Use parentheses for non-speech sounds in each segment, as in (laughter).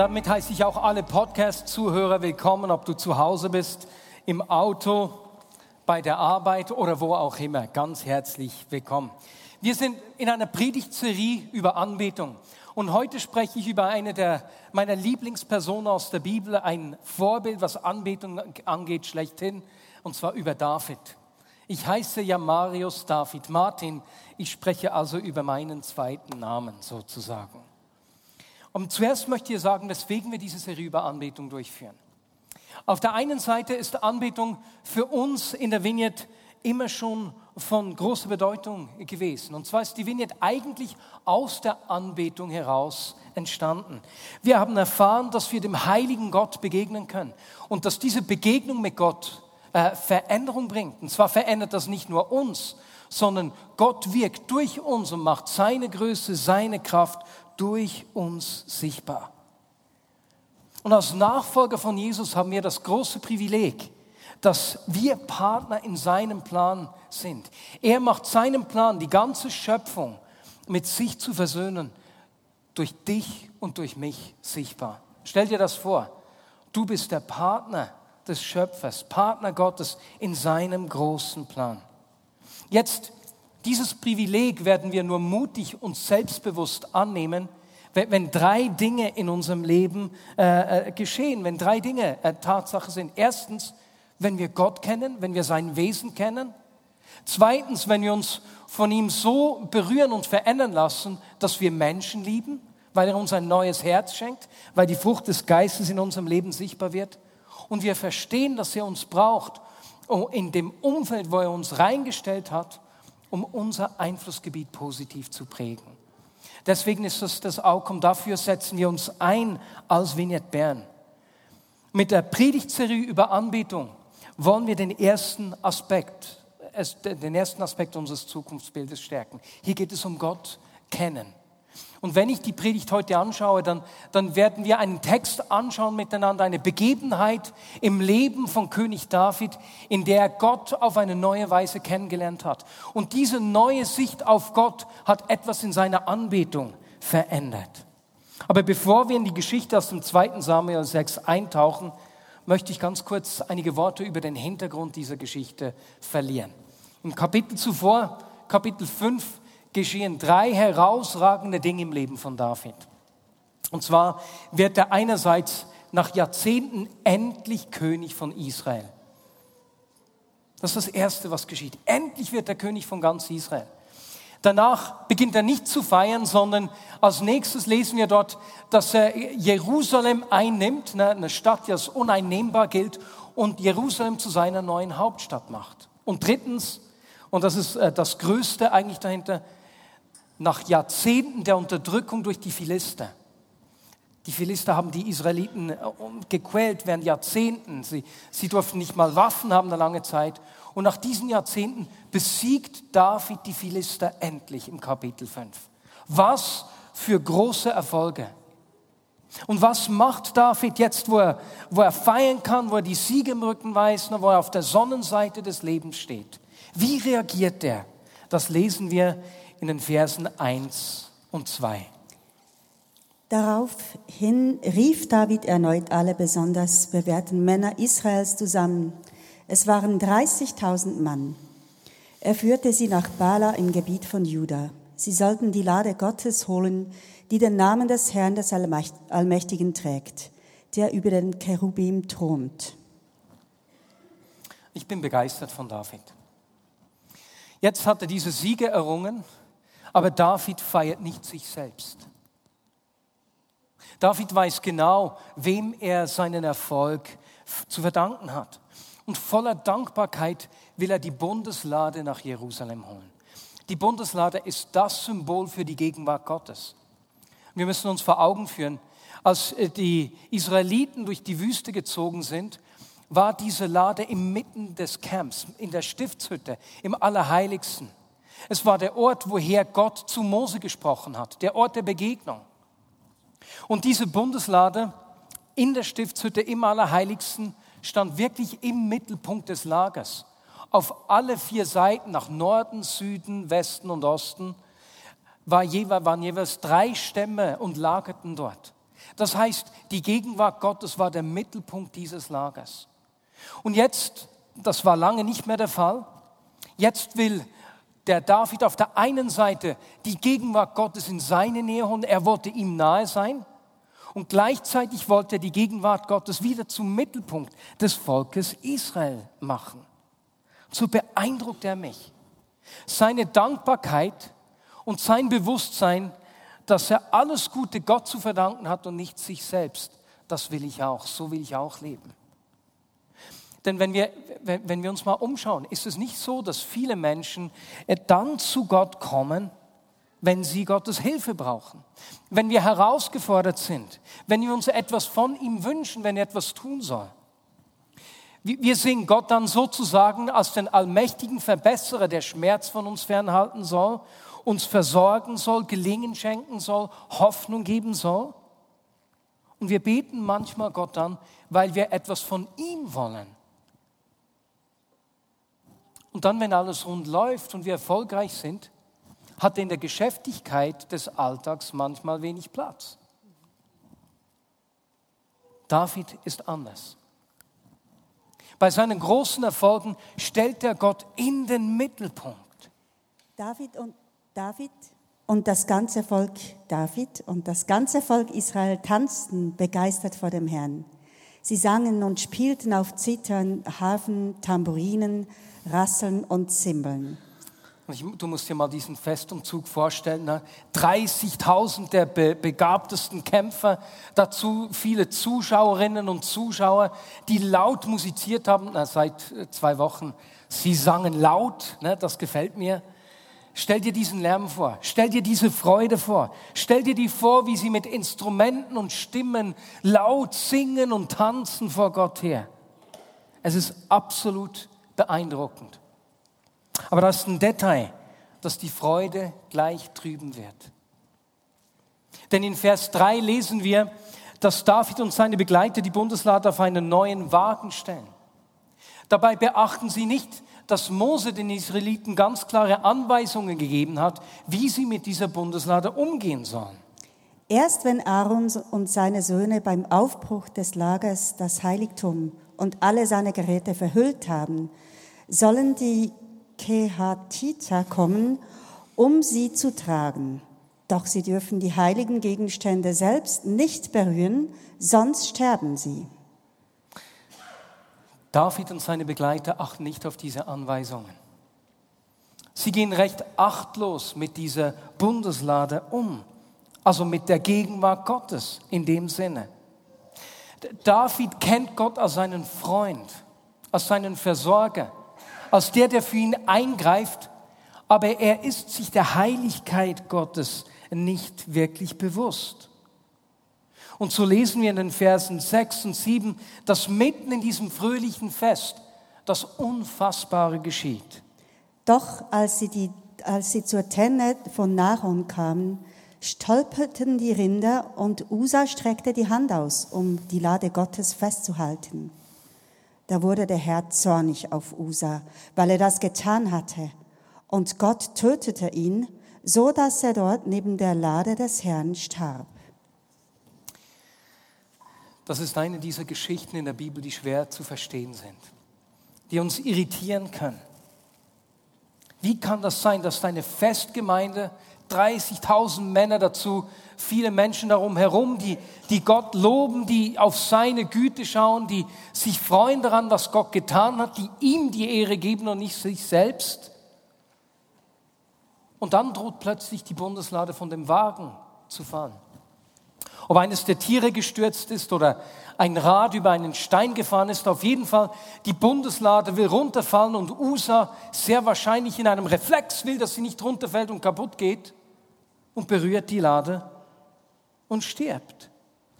Damit heiße ich auch alle Podcast-Zuhörer willkommen, ob du zu Hause bist, im Auto, bei der Arbeit oder wo auch immer. Ganz herzlich willkommen. Wir sind in einer Predigtserie über Anbetung. Und heute spreche ich über eine der meiner Lieblingspersonen aus der Bibel, ein Vorbild, was Anbetung angeht, schlechthin, und zwar über David. Ich heiße ja Marius David Martin. Ich spreche also über meinen zweiten Namen sozusagen. Und zuerst möchte ich sagen, weswegen wir diese Serie über Anbetung durchführen. Auf der einen Seite ist Anbetung für uns in der Vignette immer schon von großer Bedeutung gewesen. Und zwar ist die Vignette eigentlich aus der Anbetung heraus entstanden. Wir haben erfahren, dass wir dem heiligen Gott begegnen können und dass diese Begegnung mit Gott äh, Veränderung bringt. Und zwar verändert das nicht nur uns, sondern Gott wirkt durch uns und macht seine Größe, seine Kraft durch uns sichtbar. Und als Nachfolger von Jesus haben wir das große Privileg, dass wir Partner in seinem Plan sind. Er macht seinen Plan, die ganze Schöpfung mit sich zu versöhnen, durch dich und durch mich sichtbar. Stell dir das vor. Du bist der Partner des Schöpfers, Partner Gottes in seinem großen Plan. Jetzt, dieses Privileg werden wir nur mutig und selbstbewusst annehmen, wenn, wenn drei Dinge in unserem Leben äh, äh geschehen, wenn drei Dinge äh, Tatsache sind. Erstens, wenn wir Gott kennen, wenn wir sein Wesen kennen. Zweitens, wenn wir uns von ihm so berühren und verändern lassen, dass wir Menschen lieben, weil er uns ein neues Herz schenkt, weil die Frucht des Geistes in unserem Leben sichtbar wird. Und wir verstehen, dass er uns braucht, in dem Umfeld, wo er uns reingestellt hat, um unser Einflussgebiet positiv zu prägen. Deswegen ist das das Outcome. Dafür setzen wir uns ein als Vignette Bern. Mit der Predigtserie über Anbetung wollen wir den ersten Aspekt, den ersten Aspekt unseres Zukunftsbildes stärken. Hier geht es um Gott kennen. Und wenn ich die Predigt heute anschaue, dann, dann werden wir einen Text anschauen miteinander, eine Begebenheit im Leben von König David, in der Gott auf eine neue Weise kennengelernt hat. Und diese neue Sicht auf Gott hat etwas in seiner Anbetung verändert. Aber bevor wir in die Geschichte aus dem 2. Samuel 6 eintauchen, möchte ich ganz kurz einige Worte über den Hintergrund dieser Geschichte verlieren. Im Kapitel zuvor, Kapitel 5, geschehen drei herausragende Dinge im Leben von David. Und zwar wird er einerseits nach Jahrzehnten endlich König von Israel. Das ist das Erste, was geschieht. Endlich wird er König von ganz Israel. Danach beginnt er nicht zu feiern, sondern als nächstes lesen wir dort, dass er Jerusalem einnimmt, ne, eine Stadt, die als uneinnehmbar gilt, und Jerusalem zu seiner neuen Hauptstadt macht. Und drittens, und das ist äh, das Größte eigentlich dahinter, nach Jahrzehnten der Unterdrückung durch die Philister. Die Philister haben die Israeliten äh, gequält während Jahrzehnten. Sie, sie durften nicht mal Waffen haben eine lange Zeit. Und nach diesen Jahrzehnten besiegt David die Philister endlich im Kapitel 5. Was für große Erfolge. Und was macht David jetzt, wo er, wo er feiern kann, wo er die Siege im Rücken weiß, wo er auf der Sonnenseite des Lebens steht? Wie reagiert er? Das lesen wir in den Versen 1 und 2. Daraufhin rief David erneut alle besonders bewährten Männer Israels zusammen es waren 30.000 Mann. Er führte sie nach Bala im Gebiet von Juda. Sie sollten die Lade Gottes holen, die den Namen des Herrn des Allmächtigen trägt, der über den Cherubim thront. Ich bin begeistert von David. Jetzt hat er diese Siege errungen, aber David feiert nicht sich selbst. David weiß genau, wem er seinen Erfolg zu verdanken hat. Und voller Dankbarkeit will er die Bundeslade nach Jerusalem holen. Die Bundeslade ist das Symbol für die Gegenwart Gottes. Wir müssen uns vor Augen führen, Als äh, die Israeliten durch die Wüste gezogen sind, war diese Lade inmitten des Camps, in der Stiftshütte, im Allerheiligsten. Es war der Ort, woher Gott zu Mose gesprochen hat, der Ort der Begegnung. Und diese Bundeslade in der Stiftshütte im Allerheiligsten stand wirklich im Mittelpunkt des Lagers. Auf alle vier Seiten, nach Norden, Süden, Westen und Osten, war jeweils, waren jeweils drei Stämme und lagerten dort. Das heißt, die Gegenwart Gottes war der Mittelpunkt dieses Lagers. Und jetzt, das war lange nicht mehr der Fall, jetzt will der David auf der einen Seite die Gegenwart Gottes in seine Nähe holen, er wollte ihm nahe sein und gleichzeitig wollte er die Gegenwart Gottes wieder zum Mittelpunkt des Volkes Israel machen. So beeindruckt er mich. Seine Dankbarkeit und sein Bewusstsein, dass er alles Gute Gott zu verdanken hat und nicht sich selbst, das will ich auch, so will ich auch leben. Denn wenn wir, wenn wir uns mal umschauen, ist es nicht so, dass viele Menschen dann zu Gott kommen, wenn sie Gottes Hilfe brauchen, wenn wir herausgefordert sind, wenn wir uns etwas von ihm wünschen, wenn er etwas tun soll. Wir sehen Gott dann sozusagen als den allmächtigen Verbesserer, der Schmerz von uns fernhalten soll, uns versorgen soll, Gelingen schenken soll, Hoffnung geben soll. Und wir beten manchmal Gott an, weil wir etwas von ihm wollen. Und dann, wenn alles rund läuft und wir erfolgreich sind, hat in der Geschäftigkeit des Alltags manchmal wenig Platz. David ist anders. Bei seinen großen Erfolgen stellt er Gott in den Mittelpunkt. David und David und das ganze Volk David und das ganze Volk Israel tanzten begeistert vor dem Herrn. Sie sangen und spielten auf Zittern, Harfen, Tambourinen, Rasseln und Zimbeln. Du musst dir mal diesen Festumzug vorstellen. Ne? 30.000 der be begabtesten Kämpfer, dazu viele Zuschauerinnen und Zuschauer, die laut musiziert haben, na, seit äh, zwei Wochen. Sie sangen laut, ne? das gefällt mir. Stell dir diesen Lärm vor, stell dir diese Freude vor, stell dir die vor, wie sie mit Instrumenten und Stimmen laut singen und tanzen vor Gott her. Es ist absolut beeindruckend. Aber das ist ein Detail, dass die Freude gleich trüben wird. Denn in Vers 3 lesen wir, dass David und seine Begleiter die Bundeslade auf einen neuen Wagen stellen. Dabei beachten sie nicht, dass Mose den Israeliten ganz klare Anweisungen gegeben hat, wie sie mit dieser Bundeslade umgehen sollen. Erst wenn Aaron und seine Söhne beim Aufbruch des Lagers das Heiligtum und alle seine Geräte verhüllt haben, sollen die Kehatiter kommen, um sie zu tragen. Doch sie dürfen die heiligen Gegenstände selbst nicht berühren, sonst sterben sie. David und seine Begleiter achten nicht auf diese Anweisungen. Sie gehen recht achtlos mit dieser Bundeslade um, also mit der Gegenwart Gottes in dem Sinne. David kennt Gott als seinen Freund, als seinen Versorger, als der, der für ihn eingreift, aber er ist sich der Heiligkeit Gottes nicht wirklich bewusst. Und so lesen wir in den Versen 6 und 7, dass mitten in diesem fröhlichen Fest das Unfassbare geschieht. Doch als sie, die, als sie zur Tenne von Nahon kamen, stolperten die Rinder und Usa streckte die Hand aus, um die Lade Gottes festzuhalten. Da wurde der Herr zornig auf Usa, weil er das getan hatte. Und Gott tötete ihn, so dass er dort neben der Lade des Herrn starb. Das ist eine dieser Geschichten in der Bibel, die schwer zu verstehen sind, die uns irritieren können. Wie kann das sein, dass deine Festgemeinde 30.000 Männer dazu, viele Menschen darum herum, die, die Gott loben, die auf seine Güte schauen, die sich freuen daran, was Gott getan hat, die ihm die Ehre geben und nicht sich selbst. Und dann droht plötzlich die Bundeslade von dem Wagen zu fallen ob eines der Tiere gestürzt ist oder ein Rad über einen Stein gefahren ist. Auf jeden Fall, die Bundeslade will runterfallen und Usa sehr wahrscheinlich in einem Reflex will, dass sie nicht runterfällt und kaputt geht und berührt die Lade und stirbt.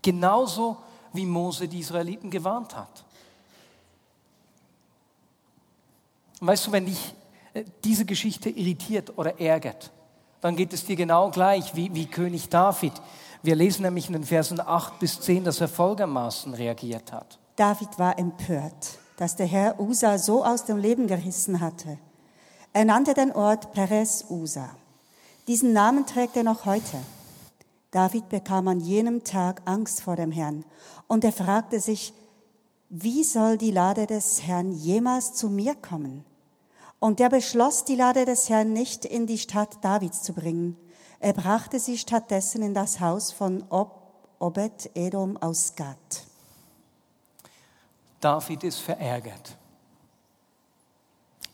Genauso wie Mose die Israeliten gewarnt hat. Und weißt du, wenn dich äh, diese Geschichte irritiert oder ärgert, dann geht es dir genau gleich wie, wie König David. Wir lesen nämlich in den Versen 8 bis 10, dass er folgendermaßen reagiert hat. David war empört, dass der Herr Usa so aus dem Leben gerissen hatte. Er nannte den Ort Perez Usa. Diesen Namen trägt er noch heute. David bekam an jenem Tag Angst vor dem Herrn und er fragte sich, wie soll die Lade des Herrn jemals zu mir kommen? Und er beschloss, die Lade des Herrn nicht in die Stadt Davids zu bringen. Er brachte sie stattdessen in das Haus von Ob Obed Edom aus Gad. David ist verärgert.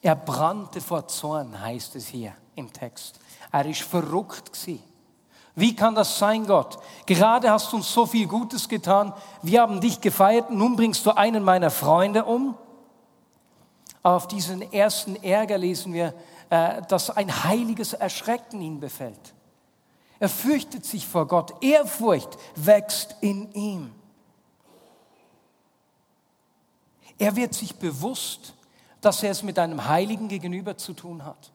Er brannte vor Zorn, heißt es hier im Text. Er ist verrückt gewesen. Wie kann das sein, Gott? Gerade hast du uns so viel Gutes getan. Wir haben dich gefeiert. Nun bringst du einen meiner Freunde um. Auf diesen ersten Ärger lesen wir, äh, dass ein heiliges Erschrecken ihn befällt. Er fürchtet sich vor Gott. Ehrfurcht wächst in ihm. Er wird sich bewusst, dass er es mit einem Heiligen gegenüber zu tun hat.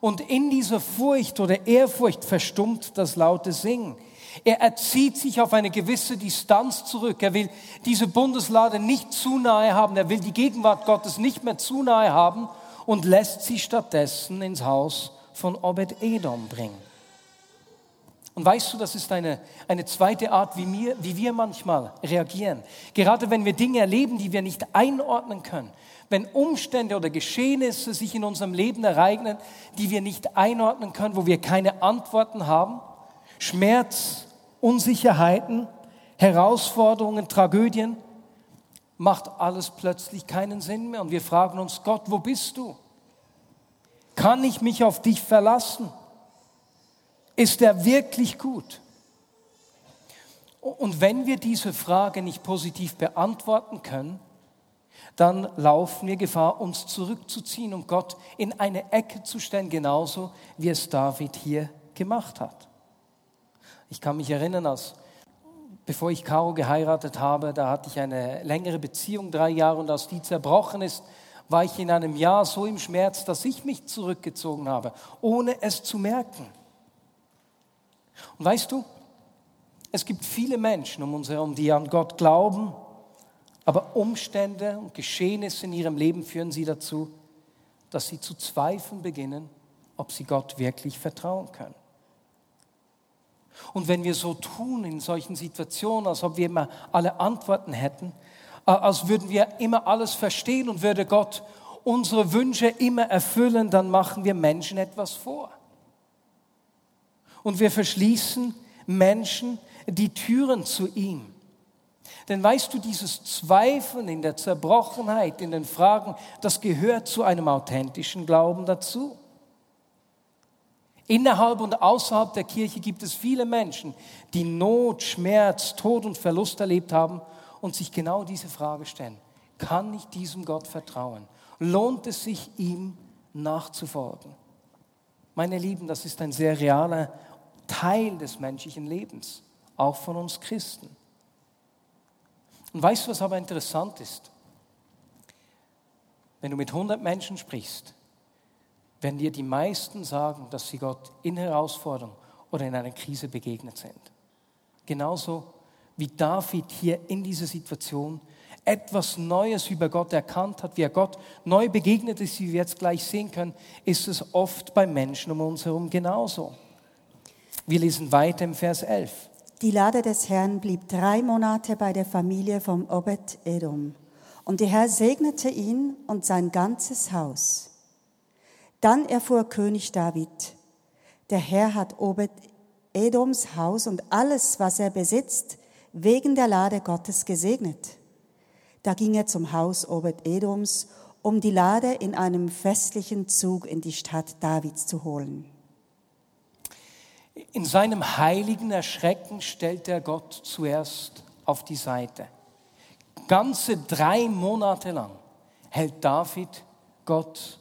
Und in dieser Furcht oder Ehrfurcht verstummt das laute Singen. Er erzieht sich auf eine gewisse Distanz zurück. Er will diese Bundeslade nicht zu nahe haben. Er will die Gegenwart Gottes nicht mehr zu nahe haben und lässt sie stattdessen ins Haus von Obed Edom bringen. Und weißt du, das ist eine, eine zweite Art, wie wir, wie wir manchmal reagieren. Gerade wenn wir Dinge erleben, die wir nicht einordnen können. Wenn Umstände oder Geschehnisse sich in unserem Leben ereignen, die wir nicht einordnen können, wo wir keine Antworten haben. Schmerz, Unsicherheiten, Herausforderungen, Tragödien, macht alles plötzlich keinen Sinn mehr. Und wir fragen uns, Gott, wo bist du? Kann ich mich auf dich verlassen? Ist er wirklich gut? Und wenn wir diese Frage nicht positiv beantworten können, dann laufen wir Gefahr, uns zurückzuziehen und Gott in eine Ecke zu stellen, genauso wie es David hier gemacht hat. Ich kann mich erinnern, als bevor ich Caro geheiratet habe, da hatte ich eine längere Beziehung, drei Jahre, und als die zerbrochen ist, war ich in einem Jahr so im Schmerz, dass ich mich zurückgezogen habe, ohne es zu merken. Und weißt du, es gibt viele Menschen um uns herum, die an Gott glauben, aber Umstände und Geschehnisse in ihrem Leben führen sie dazu, dass sie zu zweifeln beginnen, ob sie Gott wirklich vertrauen können. Und wenn wir so tun in solchen Situationen, als ob wir immer alle Antworten hätten, als würden wir immer alles verstehen und würde Gott unsere Wünsche immer erfüllen, dann machen wir Menschen etwas vor und wir verschließen Menschen die Türen zu ihm. Denn weißt du, dieses Zweifeln in der Zerbrochenheit, in den Fragen, das gehört zu einem authentischen Glauben dazu. Innerhalb und außerhalb der Kirche gibt es viele Menschen, die Not, Schmerz, Tod und Verlust erlebt haben und sich genau diese Frage stellen. Kann ich diesem Gott vertrauen? Lohnt es sich, ihm nachzufolgen? Meine Lieben, das ist ein sehr realer Teil des menschlichen Lebens, auch von uns Christen. Und weißt du, was aber interessant ist? Wenn du mit 100 Menschen sprichst, werden dir die meisten sagen, dass sie Gott in Herausforderung oder in einer Krise begegnet sind. Genauso wie David hier in dieser Situation etwas Neues über Gott erkannt hat, wie er Gott neu begegnet ist, wie wir jetzt gleich sehen können, ist es oft bei Menschen um uns herum genauso. Wir lesen weiter im Vers 11. Die Lade des Herrn blieb drei Monate bei der Familie vom Obed Edom. Und der Herr segnete ihn und sein ganzes Haus. Dann erfuhr König David, der Herr hat Obed Edoms Haus und alles, was er besitzt, wegen der Lade Gottes gesegnet. Da ging er zum Haus Obed Edoms, um die Lade in einem festlichen Zug in die Stadt Davids zu holen. In seinem heiligen Erschrecken stellt er Gott zuerst auf die Seite. Ganze drei Monate lang hält David Gott,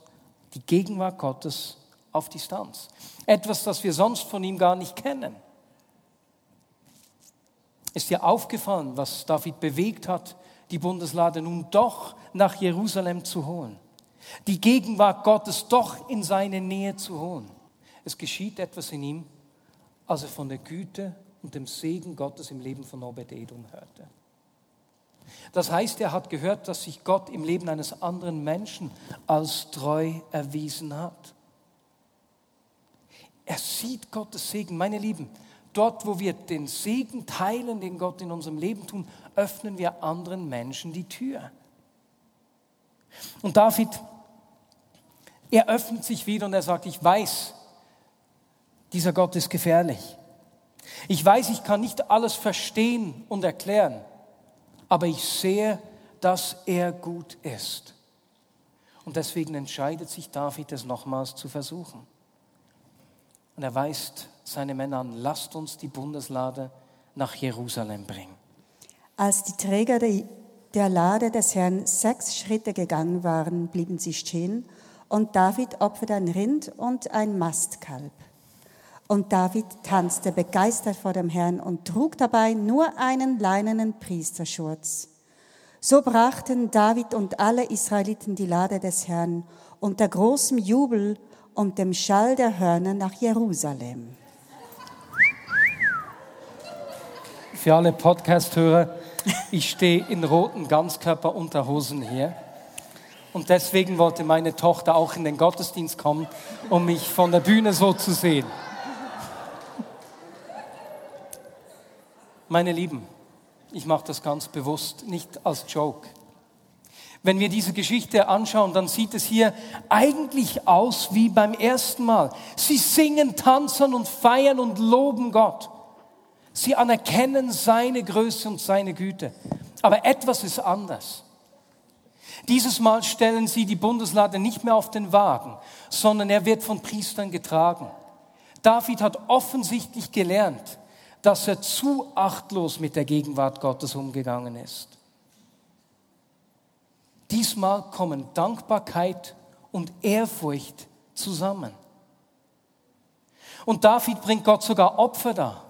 die Gegenwart Gottes auf Distanz. Etwas, das wir sonst von ihm gar nicht kennen. Ist dir aufgefallen, was David bewegt hat, die Bundeslade nun doch nach Jerusalem zu holen? Die Gegenwart Gottes doch in seine Nähe zu holen? Es geschieht etwas in ihm, als er von der Güte und dem Segen Gottes im Leben von Obed-Edom hörte. Das heißt, er hat gehört, dass sich Gott im Leben eines anderen Menschen als treu erwiesen hat. Er sieht Gottes Segen. Meine Lieben, dort, wo wir den Segen teilen, den Gott in unserem Leben tun, öffnen wir anderen Menschen die Tür. Und David, er öffnet sich wieder und er sagt, ich weiß, dieser Gott ist gefährlich. Ich weiß, ich kann nicht alles verstehen und erklären, aber ich sehe, dass er gut ist. Und deswegen entscheidet sich David, es nochmals zu versuchen. Und er weist seine Männer an, lasst uns die Bundeslade nach Jerusalem bringen. Als die Träger der Lade des Herrn sechs Schritte gegangen waren, blieben sie stehen und David opferte ein Rind und ein Mastkalb. Und David tanzte begeistert vor dem Herrn und trug dabei nur einen leinenen Priesterschurz. So brachten David und alle Israeliten die Lade des Herrn unter großem Jubel und dem Schall der Hörner nach Jerusalem. Für alle Podcast-Hörer, ich stehe in roten Ganzkörperunterhosen hier. Und deswegen wollte meine Tochter auch in den Gottesdienst kommen, um mich von der Bühne so zu sehen. Meine Lieben, ich mache das ganz bewusst, nicht als Joke. Wenn wir diese Geschichte anschauen, dann sieht es hier eigentlich aus wie beim ersten Mal. Sie singen, tanzen und feiern und loben Gott. Sie anerkennen seine Größe und seine Güte. Aber etwas ist anders. Dieses Mal stellen sie die Bundeslade nicht mehr auf den Wagen, sondern er wird von Priestern getragen. David hat offensichtlich gelernt, dass er zu achtlos mit der Gegenwart Gottes umgegangen ist. Diesmal kommen Dankbarkeit und Ehrfurcht zusammen. Und David bringt Gott sogar Opfer dar.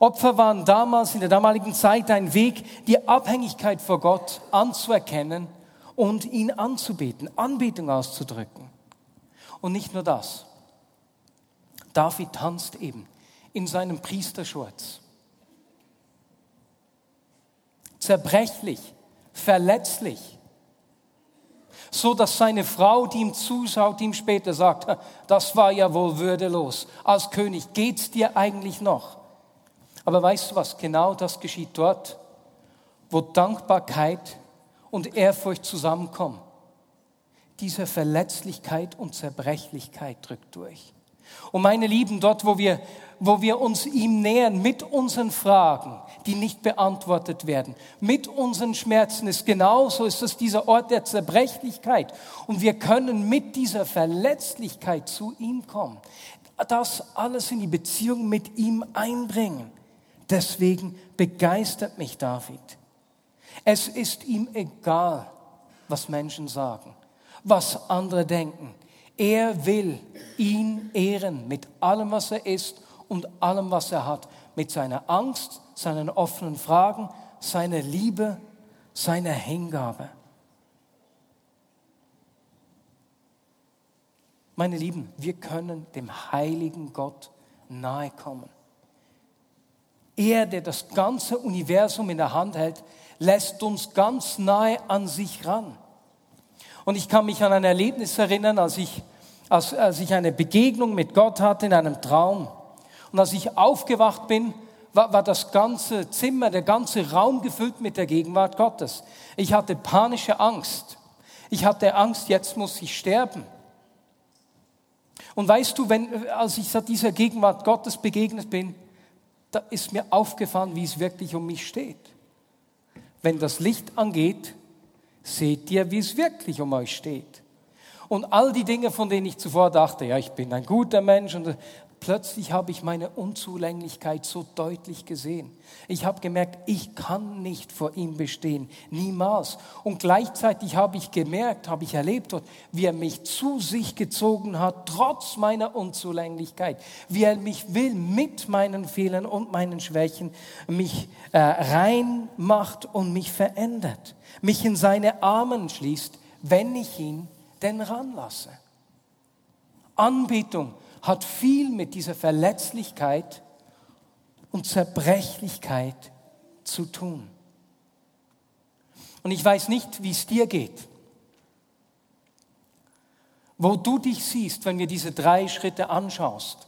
Opfer waren damals, in der damaligen Zeit, ein Weg, die Abhängigkeit vor Gott anzuerkennen und ihn anzubeten, Anbetung auszudrücken. Und nicht nur das. David tanzt eben in seinem Priesterschurz. Zerbrechlich, verletzlich, so dass seine Frau, die ihm zuschaut, ihm später sagt, das war ja wohl würdelos. Als König geht's dir eigentlich noch? Aber weißt du was? Genau das geschieht dort, wo Dankbarkeit und Ehrfurcht zusammenkommen. Diese Verletzlichkeit und Zerbrechlichkeit drückt durch. Und meine Lieben, dort, wo wir, wo wir uns ihm nähern mit unseren Fragen, die nicht beantwortet werden, mit unseren Schmerzen, ist genauso, ist es dieser Ort der Zerbrechlichkeit. Und wir können mit dieser Verletzlichkeit zu ihm kommen. Das alles in die Beziehung mit ihm einbringen. Deswegen begeistert mich David. Es ist ihm egal, was Menschen sagen, was andere denken. Er will ihn ehren mit allem, was er ist und allem, was er hat. Mit seiner Angst, seinen offenen Fragen, seiner Liebe, seiner Hingabe. Meine Lieben, wir können dem heiligen Gott nahe kommen. Er, der das ganze Universum in der Hand hält, lässt uns ganz nahe an sich ran. Und ich kann mich an ein Erlebnis erinnern, als ich, als, als ich eine Begegnung mit Gott hatte in einem Traum. Und als ich aufgewacht bin, war, war das ganze Zimmer, der ganze Raum gefüllt mit der Gegenwart Gottes. Ich hatte panische Angst. Ich hatte Angst, jetzt muss ich sterben. Und weißt du, wenn, als ich dieser Gegenwart Gottes begegnet bin, da ist mir aufgefallen, wie es wirklich um mich steht. Wenn das Licht angeht, seht ihr, wie es wirklich um euch steht. Und all die Dinge, von denen ich zuvor dachte, ja, ich bin ein guter Mensch und plötzlich habe ich meine Unzulänglichkeit so deutlich gesehen. Ich habe gemerkt, ich kann nicht vor ihm bestehen, niemals. Und gleichzeitig habe ich gemerkt, habe ich erlebt, wie er mich zu sich gezogen hat, trotz meiner Unzulänglichkeit, wie er mich will mit meinen Fehlern und meinen Schwächen, mich äh, rein macht und mich verändert, mich in seine Armen schließt, wenn ich ihn denn ranlasse. Anbetung hat viel mit dieser Verletzlichkeit und Zerbrechlichkeit zu tun. Und ich weiß nicht, wie es dir geht, wo du dich siehst, wenn wir diese drei Schritte anschaust.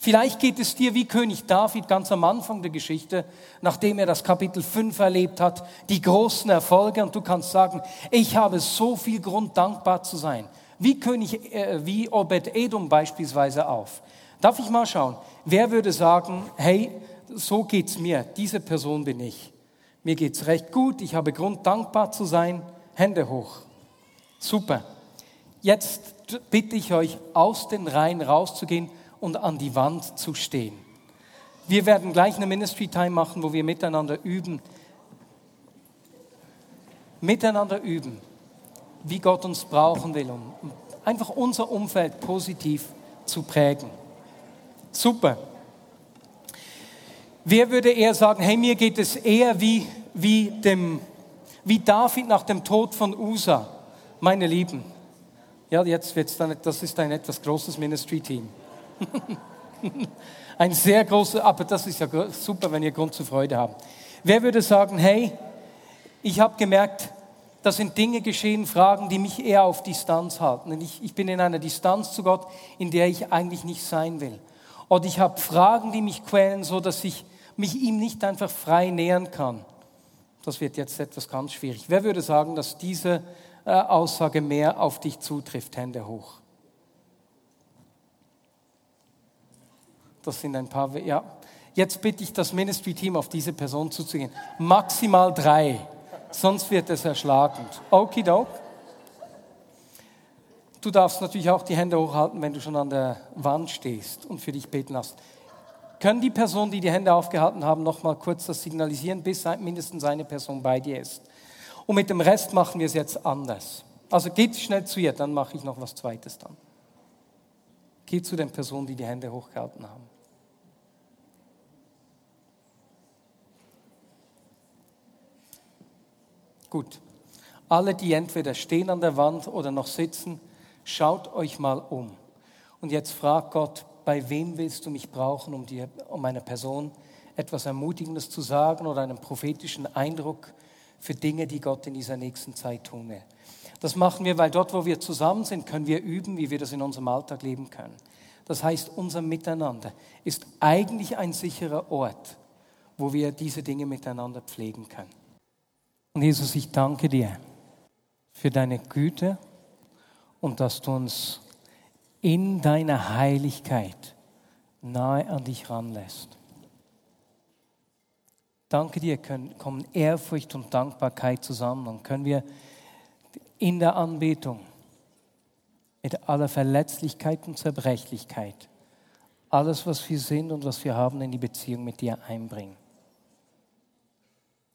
Vielleicht geht es dir wie König David ganz am Anfang der Geschichte, nachdem er das Kapitel 5 erlebt hat, die großen Erfolge und du kannst sagen, ich habe so viel Grund dankbar zu sein wie König, äh, wie Obed Edom beispielsweise auf. Darf ich mal schauen? Wer würde sagen, hey, so geht's mir, diese Person bin ich. Mir geht's recht gut, ich habe Grund dankbar zu sein. Hände hoch. Super. Jetzt bitte ich euch, aus den Reihen rauszugehen und an die Wand zu stehen. Wir werden gleich eine Ministry Time machen, wo wir miteinander üben. Miteinander üben wie Gott uns brauchen will, um einfach unser Umfeld positiv zu prägen. Super. Wer würde eher sagen, hey, mir geht es eher wie, wie, dem, wie David nach dem Tod von Usa, meine Lieben. Ja, jetzt wird's dann, das ist ein etwas großes Ministry-Team. (laughs) ein sehr großes, aber das ist ja super, wenn ihr Grund zur Freude habt. Wer würde sagen, hey, ich habe gemerkt, da sind Dinge geschehen, Fragen, die mich eher auf Distanz halten. Ich, ich bin in einer Distanz zu Gott, in der ich eigentlich nicht sein will. Oder ich habe Fragen, die mich quälen, so dass ich mich ihm nicht einfach frei nähern kann. Das wird jetzt etwas ganz schwierig. Wer würde sagen, dass diese äh, Aussage mehr auf dich zutrifft? Hände hoch. Das sind ein paar, ja. Jetzt bitte ich das Ministry-Team auf diese Person zuzugehen. Maximal drei sonst wird es erschlagend. Okidok. Du darfst natürlich auch die Hände hochhalten, wenn du schon an der Wand stehst und für dich beten hast. Können die Personen, die die Hände aufgehalten haben, noch mal kurz das signalisieren, bis mindestens eine Person bei dir ist? Und mit dem Rest machen wir es jetzt anders. Also geht schnell zu ihr, dann mache ich noch was Zweites dann. Geh zu den Personen, die die Hände hochgehalten haben. Gut. Alle, die entweder stehen an der Wand oder noch sitzen, schaut euch mal um. Und jetzt fragt Gott, bei wem willst du mich brauchen, um dir, um einer Person etwas Ermutigendes zu sagen oder einen prophetischen Eindruck für Dinge, die Gott in dieser nächsten Zeit tun will. Das machen wir, weil dort, wo wir zusammen sind, können wir üben, wie wir das in unserem Alltag leben können. Das heißt, unser Miteinander ist eigentlich ein sicherer Ort, wo wir diese Dinge miteinander pflegen können. Und Jesus, ich danke dir für deine Güte und dass du uns in deiner Heiligkeit nahe an dich ranlässt. Danke dir, können, kommen Ehrfurcht und Dankbarkeit zusammen und können wir in der Anbetung mit aller Verletzlichkeit und Zerbrechlichkeit alles, was wir sind und was wir haben, in die Beziehung mit dir einbringen.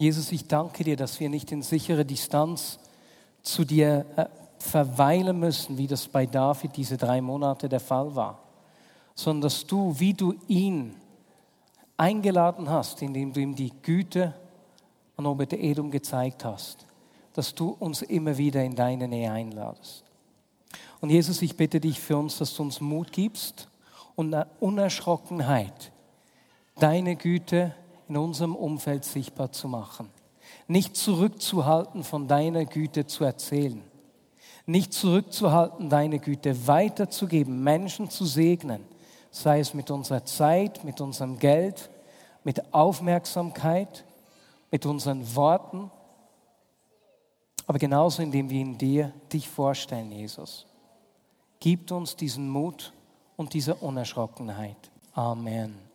Jesus, ich danke dir, dass wir nicht in sichere Distanz zu dir äh, verweilen müssen, wie das bei David diese drei Monate der Fall war, sondern dass du, wie du ihn eingeladen hast, indem du ihm die Güte an Obed Edom gezeigt hast, dass du uns immer wieder in deine Nähe einladest. Und Jesus, ich bitte dich für uns, dass du uns Mut gibst und Unerschrockenheit, deine Güte in unserem Umfeld sichtbar zu machen. Nicht zurückzuhalten, von deiner Güte zu erzählen. Nicht zurückzuhalten, deine Güte weiterzugeben, Menschen zu segnen, sei es mit unserer Zeit, mit unserem Geld, mit Aufmerksamkeit, mit unseren Worten, aber genauso indem wir in dir dich vorstellen, Jesus. Gib uns diesen Mut und diese Unerschrockenheit. Amen.